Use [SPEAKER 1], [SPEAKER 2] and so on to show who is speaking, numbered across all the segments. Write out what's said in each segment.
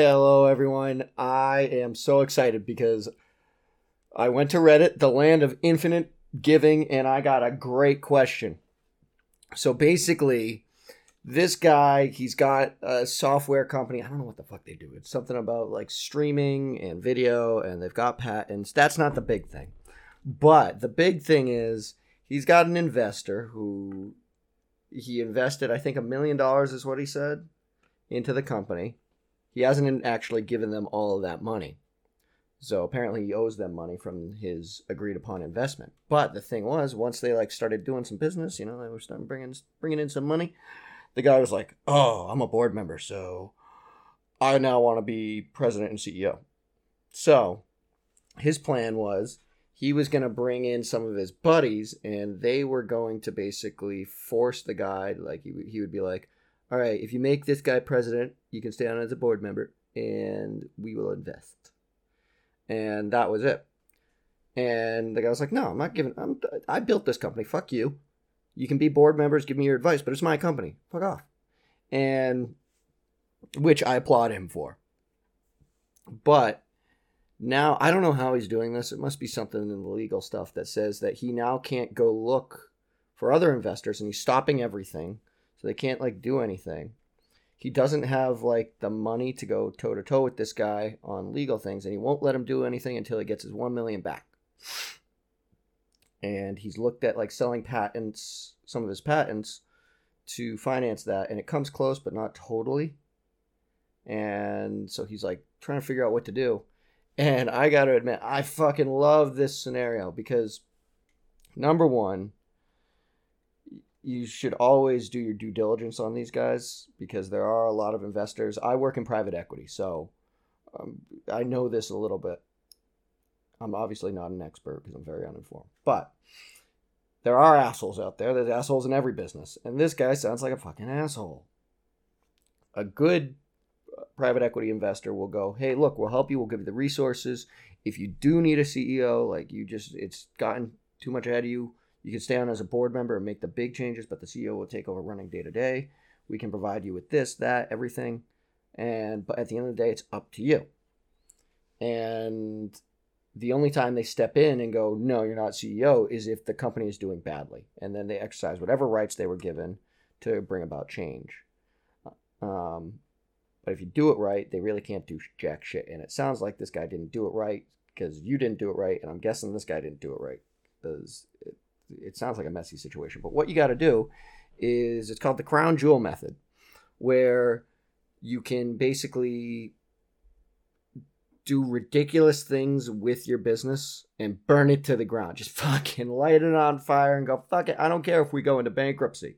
[SPEAKER 1] Hello, everyone. I am so excited because I went to Reddit, the land of infinite giving, and I got a great question. So basically, this guy, he's got a software company. I don't know what the fuck they do. It's something about like streaming and video, and they've got patents. That's not the big thing. But the big thing is he's got an investor who he invested, I think, a million dollars is what he said into the company. He hasn't actually given them all of that money. So apparently he owes them money from his agreed upon investment. But the thing was, once they like started doing some business, you know, they were starting bringing bringing in some money. The guy was like, "Oh, I'm a board member, so I now want to be president and CEO." So his plan was he was going to bring in some of his buddies, and they were going to basically force the guy. Like he he would be like, "All right, if you make this guy president, you can stay on as a board member, and we will invest." and that was it. And the guy was like, "No, I'm not giving. I'm, I built this company. Fuck you. You can be board members, give me your advice, but it's my company. Fuck off." And which I applaud him for. But now I don't know how he's doing this. It must be something in the legal stuff that says that he now can't go look for other investors, and he's stopping everything, so they can't like do anything. He doesn't have like the money to go toe to toe with this guy on legal things and he won't let him do anything until he gets his 1 million back. And he's looked at like selling patents some of his patents to finance that and it comes close but not totally. And so he's like trying to figure out what to do. And i gotta admit i fucking love this scenario because number one you should always do your due diligence on these guys because there are a lot of investors. I work in private equity, so um, I know this a little bit. I'm obviously not an expert because I'm very uninformed, but there are assholes out there. There's assholes in every business, and this guy sounds like a fucking asshole. A good uh, private equity investor will go, "Hey, look, we'll help you. We'll give you the resources. If you do need a CEO, like you just it's gotten too much ahead of you, you can stay on as a board member and make the big changes, but the CEO will take over running day to day. We can provide you with this, that, everything. And but at the end of the day, it's up to you. And the only time they step in and go, no, you're not CEO, is if the company is doing badly. And then they exercise whatever rights they were given to bring about change. Um, but if you do it right, they really can't do jack shit. And it sounds like this guy didn't do it right because you didn't do it right. And I'm guessing this guy didn't do it right because it, sounds like a messy situation. But what you got to do is it's called the crown jewel method, where you can basically do ridiculous things with your business and burn it to the ground. Just fucking light it on fire and go, fuck it. I don't care if we go into bankruptcy.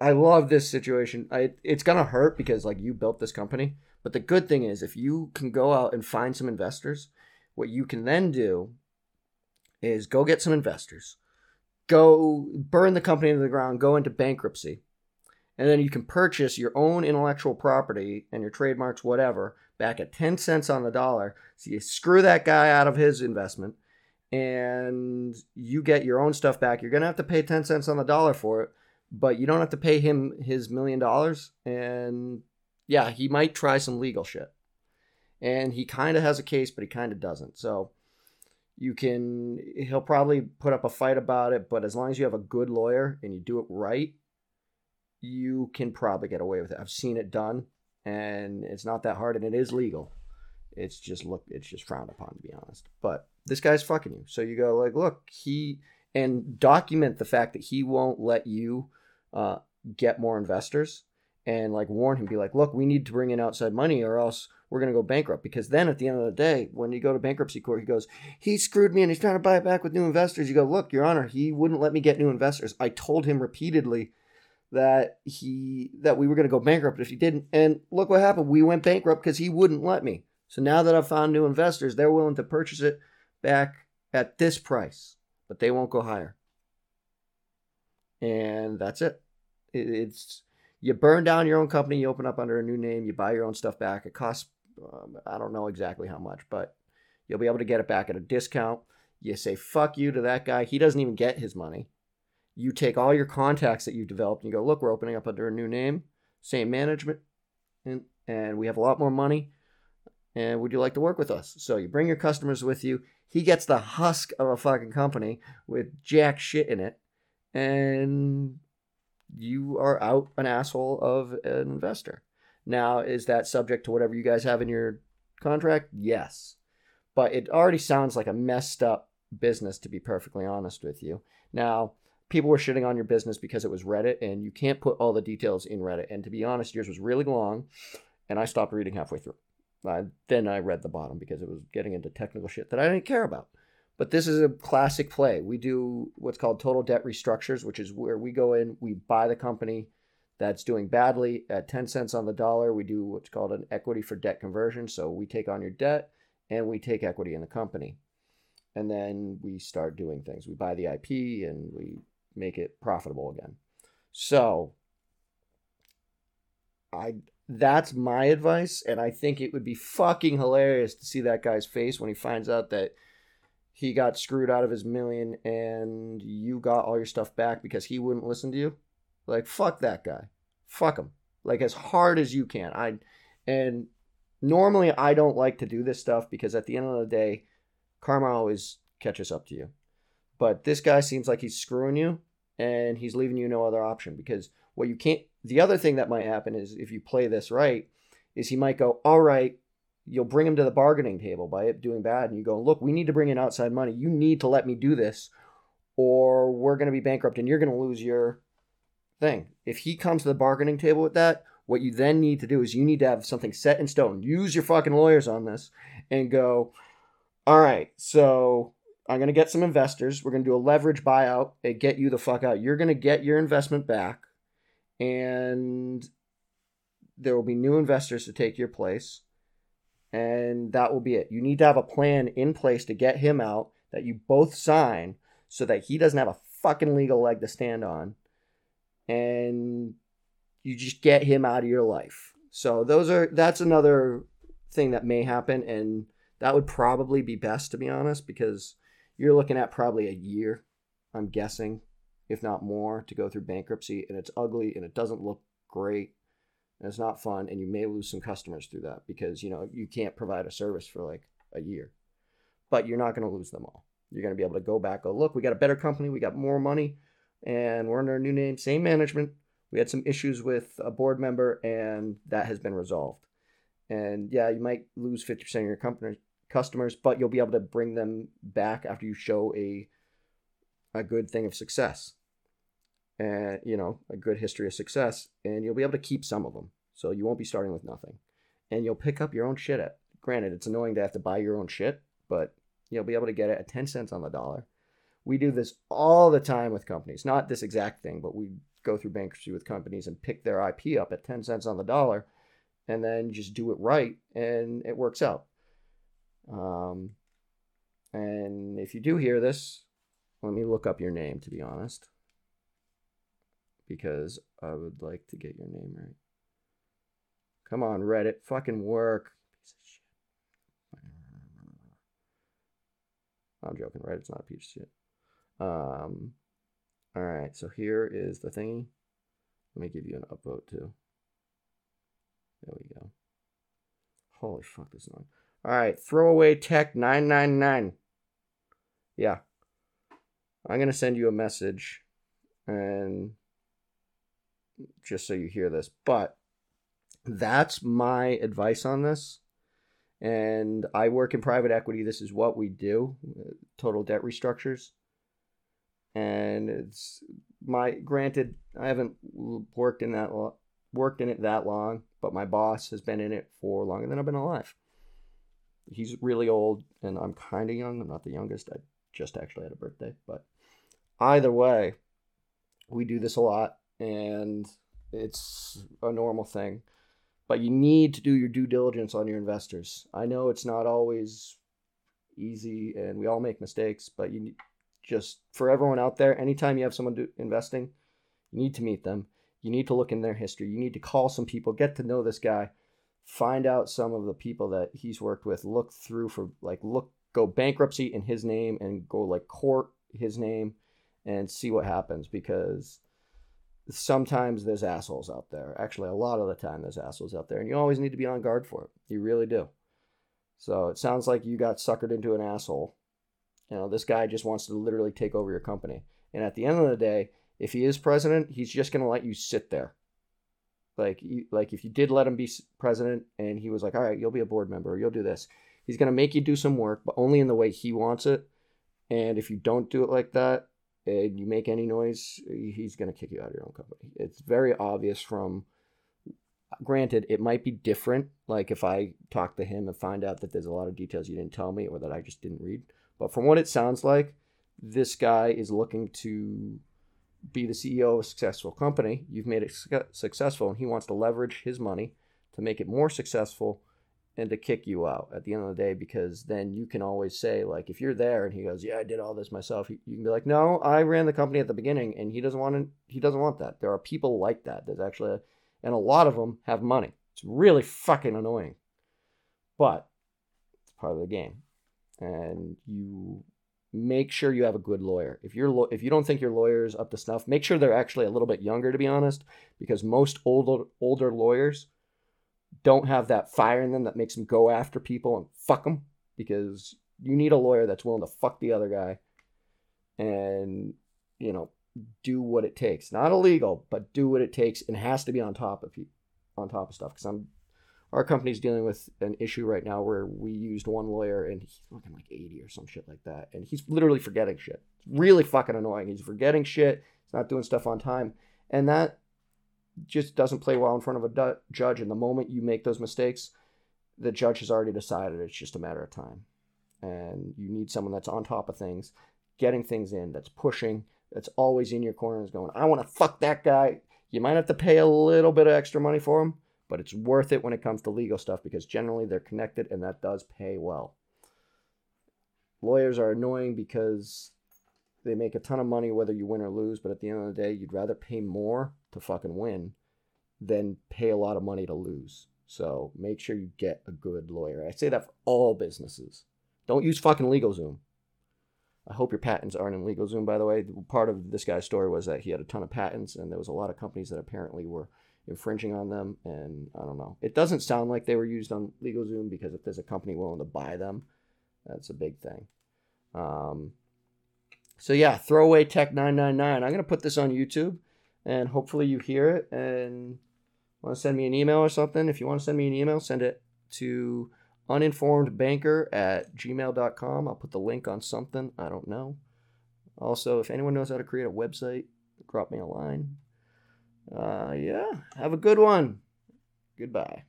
[SPEAKER 1] I love this situation. I, it's going to hurt because, like, you built this company. But the good thing is, if you can go out and find some investors, what you can then do is go get some investors, go burn the company to the ground, go into bankruptcy, and then you can purchase your own intellectual property and your trademarks, whatever, back at 10 cents on the dollar. So you screw that guy out of his investment and you get your own stuff back. You're going to have to pay 10 cents on the dollar for it, but you don't have to pay him his million dollars. And yeah, he might try some legal shit. And he kind of has a case, but he kind of doesn't. So you can he'll probably put up a fight about it but as long as you have a good lawyer and you do it right you can probably get away with it. I've seen it done and it's not that hard and it is legal. It's just look it's just frowned upon to be honest. But this guy's fucking you. So you go like look he and document the fact that he won't let you uh, get more investors and like warn him be like look we need to bring in outside money or else we're going to go bankrupt. Because then at the end of the day, when you go to bankruptcy court, he goes, he screwed me and he's trying to buy it back with new investors. You go, look, Your Honor, he wouldn't let me get new investors. I told him repeatedly that he that we were going to go bankrupt if he didn't. And look what happened. We went bankrupt because he wouldn't let me. So now that I've found new investors, they're willing to purchase it back at this price, but they won't go higher. And that's it. It's you burn down your own company, you open up under a new name, you buy your own stuff back. It costs um, I don't know exactly how much, but you'll be able to get it back at a discount. You say fuck you to that guy. He doesn't even get his money. You take all your contacts that you've developed and you go, look, we're opening up under a new name, same management, and and we have a lot more money. And would you like to work with us? So you bring your customers with you. He gets the husk of a fucking company with jack shit in it, and you are out an asshole of an investor. Now, is that subject to whatever you guys have in your contract? Yes. But it already sounds like a messed up business, to be perfectly honest with you. Now, people were shitting on your business because it was Reddit, and you can't put all the details in Reddit. And to be honest, yours was really long, and I stopped reading halfway through. Then I read the bottom because it was getting into technical shit that I didn't care about. But this is a classic play. We do what's called total debt restructures, which is where we go in, we buy the company that's doing badly at 10 cents on the dollar. We do what's called an equity for debt conversion. So we take on your debt and we take equity in the company. And then we start doing things. We buy the IP and we make it profitable again. So I that's my advice and I think it would be fucking hilarious to see that guy's face when he finds out that he got screwed out of his million and you got all your stuff back because he wouldn't listen to you. Like fuck that guy. Fuck him. Like as hard as you can. I and normally I don't like to do this stuff because at the end of the day, karma always catches up to you. But this guy seems like he's screwing you and he's leaving you no other option because what you can't the other thing that might happen is if you play this right is he might go, "All right, you'll bring him to the bargaining table by doing bad and you go look we need to bring in outside money you need to let me do this or we're going to be bankrupt and you're going to lose your thing. If he comes to the bargaining table with that what you then need to do is you need to have something set in stone. Use your fucking lawyers on this and go all right so i'm going to get some investors. We're going to do a leverage buyout and get you the fuck out. You're going to get your investment back and there will be new investors to take your place and that will be it. You need to have a plan in place to get him out that you both sign so that he doesn't have a fucking legal leg to stand on and you just get him out of your life. So those are that's another thing that may happen and that would probably be best to be honest because you're looking at probably a year I'm guessing if not more to go through bankruptcy and it's ugly and it doesn't look great and it's not fun and you may lose some customers through that because you know you can't provide a service for like a year but you're not going to lose them all you're going to be able to go back go look we got a better company we got more money and we're under a new name same management. We had some issues with a board member and that has been resolved. And yeah you might lose 50% of your company customers but you'll be able to bring them back after you show a a good thing of success and you know a good history of success and you'll be able to keep some of them. So you won't be starting with nothing. And you'll pick up your own shit at granted it's annoying to have to buy your own shit but you'll be able to get it at 10 cents on the dollar we do this all the time with companies not this exact thing but we go through bankruptcy with companies and pick their ip up at 10 cents on the dollar and then just do it right and it works out um, and if you do hear this let me look up your name to be honest because I would like to get your name right. Come on, Reddit, fucking work. I'm joking, Reddit's not a piece of shit. Um, all right, so here is the thingy. Let me give you an upvote too. There we go. Holy fuck, this one. All right, throwaway tech 999. Yeah. I'm going to send you a message and just so you hear this. But that's my advice on this. And I work in private equity. This is what we do total debt restructures. And it's my granted, I haven't worked in that lo- worked in it that long, but my boss has been in it for longer than I've been alive. He's really old, and I'm kind of young. I'm not the youngest. I just actually had a birthday, but either way, we do this a lot and it's a normal thing. But you need to do your due diligence on your investors. I know it's not always easy and we all make mistakes, but you just for everyone out there, anytime you have someone do, investing, you need to meet them. You need to look in their history. You need to call some people, get to know this guy, find out some of the people that he's worked with, look through for like look go bankruptcy in his name and go like court his name and see what happens because sometimes there's assholes out there. Actually, a lot of the time there's assholes out there, and you always need to be on guard for it. You really do. So it sounds like you got suckered into an asshole. You know, this guy just wants to literally take over your company. And at the end of the day, if he is president, he's just going to let you sit there. Like, like if you did let him be president, and he was like, "All right, you'll be a board member, you'll do this," he's going to make you do some work, but only in the way he wants it. And if you don't do it like that, and you make any noise, he's going to kick you out of your own company. It's very obvious from. Granted, it might be different. Like if I talk to him and find out that there's a lot of details you didn't tell me or that I just didn't read. But from what it sounds like, this guy is looking to be the CEO of a successful company. You've made it successful, and he wants to leverage his money to make it more successful and to kick you out at the end of the day because then you can always say like if you're there and he goes yeah i did all this myself you can be like no i ran the company at the beginning and he doesn't want to he doesn't want that. There are people like that. There's actually a, and a lot of them have money. It's really fucking annoying. But it's part of the game and you make sure you have a good lawyer. If you're if you don't think your lawyer is up to snuff make sure they're actually a little bit younger to be honest because most older older lawyers don't have that fire in them that makes them go after people and fuck them because you need a lawyer that's willing to fuck the other guy and you know do what it takes. Not illegal but do what it takes and has to be on top of you on top of stuff because i'm our company's dealing with an issue right now where we used one lawyer and he's looking like 80 or some shit like that and he's literally forgetting shit it's really fucking annoying he's forgetting shit he's not doing stuff on time and that just doesn't play well in front of a judge. And the moment you make those mistakes, the judge has already decided it's just a matter of time. And you need someone that's on top of things, getting things in, that's pushing, that's always in your corner, is going, I want to fuck that guy. You might have to pay a little bit of extra money for him, but it's worth it when it comes to legal stuff because generally they're connected and that does pay well. Lawyers are annoying because they make a ton of money whether you win or lose, but at the end of the day, you'd rather pay more to fucking win than pay a lot of money to lose. So make sure you get a good lawyer. I say that for all businesses. Don't use fucking LegalZoom. I hope your patents aren't in LegalZoom, by the way. Part of this guy's story was that he had a ton of patents, and there was a lot of companies that apparently were infringing on them. And I don't know. It doesn't sound like they were used on LegalZoom because if there's a company willing to buy them, that's a big thing. Um, so yeah, throwaway tech 999. I'm gonna put this on YouTube and hopefully you hear it and want to send me an email or something. If you want to send me an email, send it to uninformedbanker at gmail.com. I'll put the link on something. I don't know. Also, if anyone knows how to create a website, drop me a line. Uh, yeah, have a good one. Goodbye.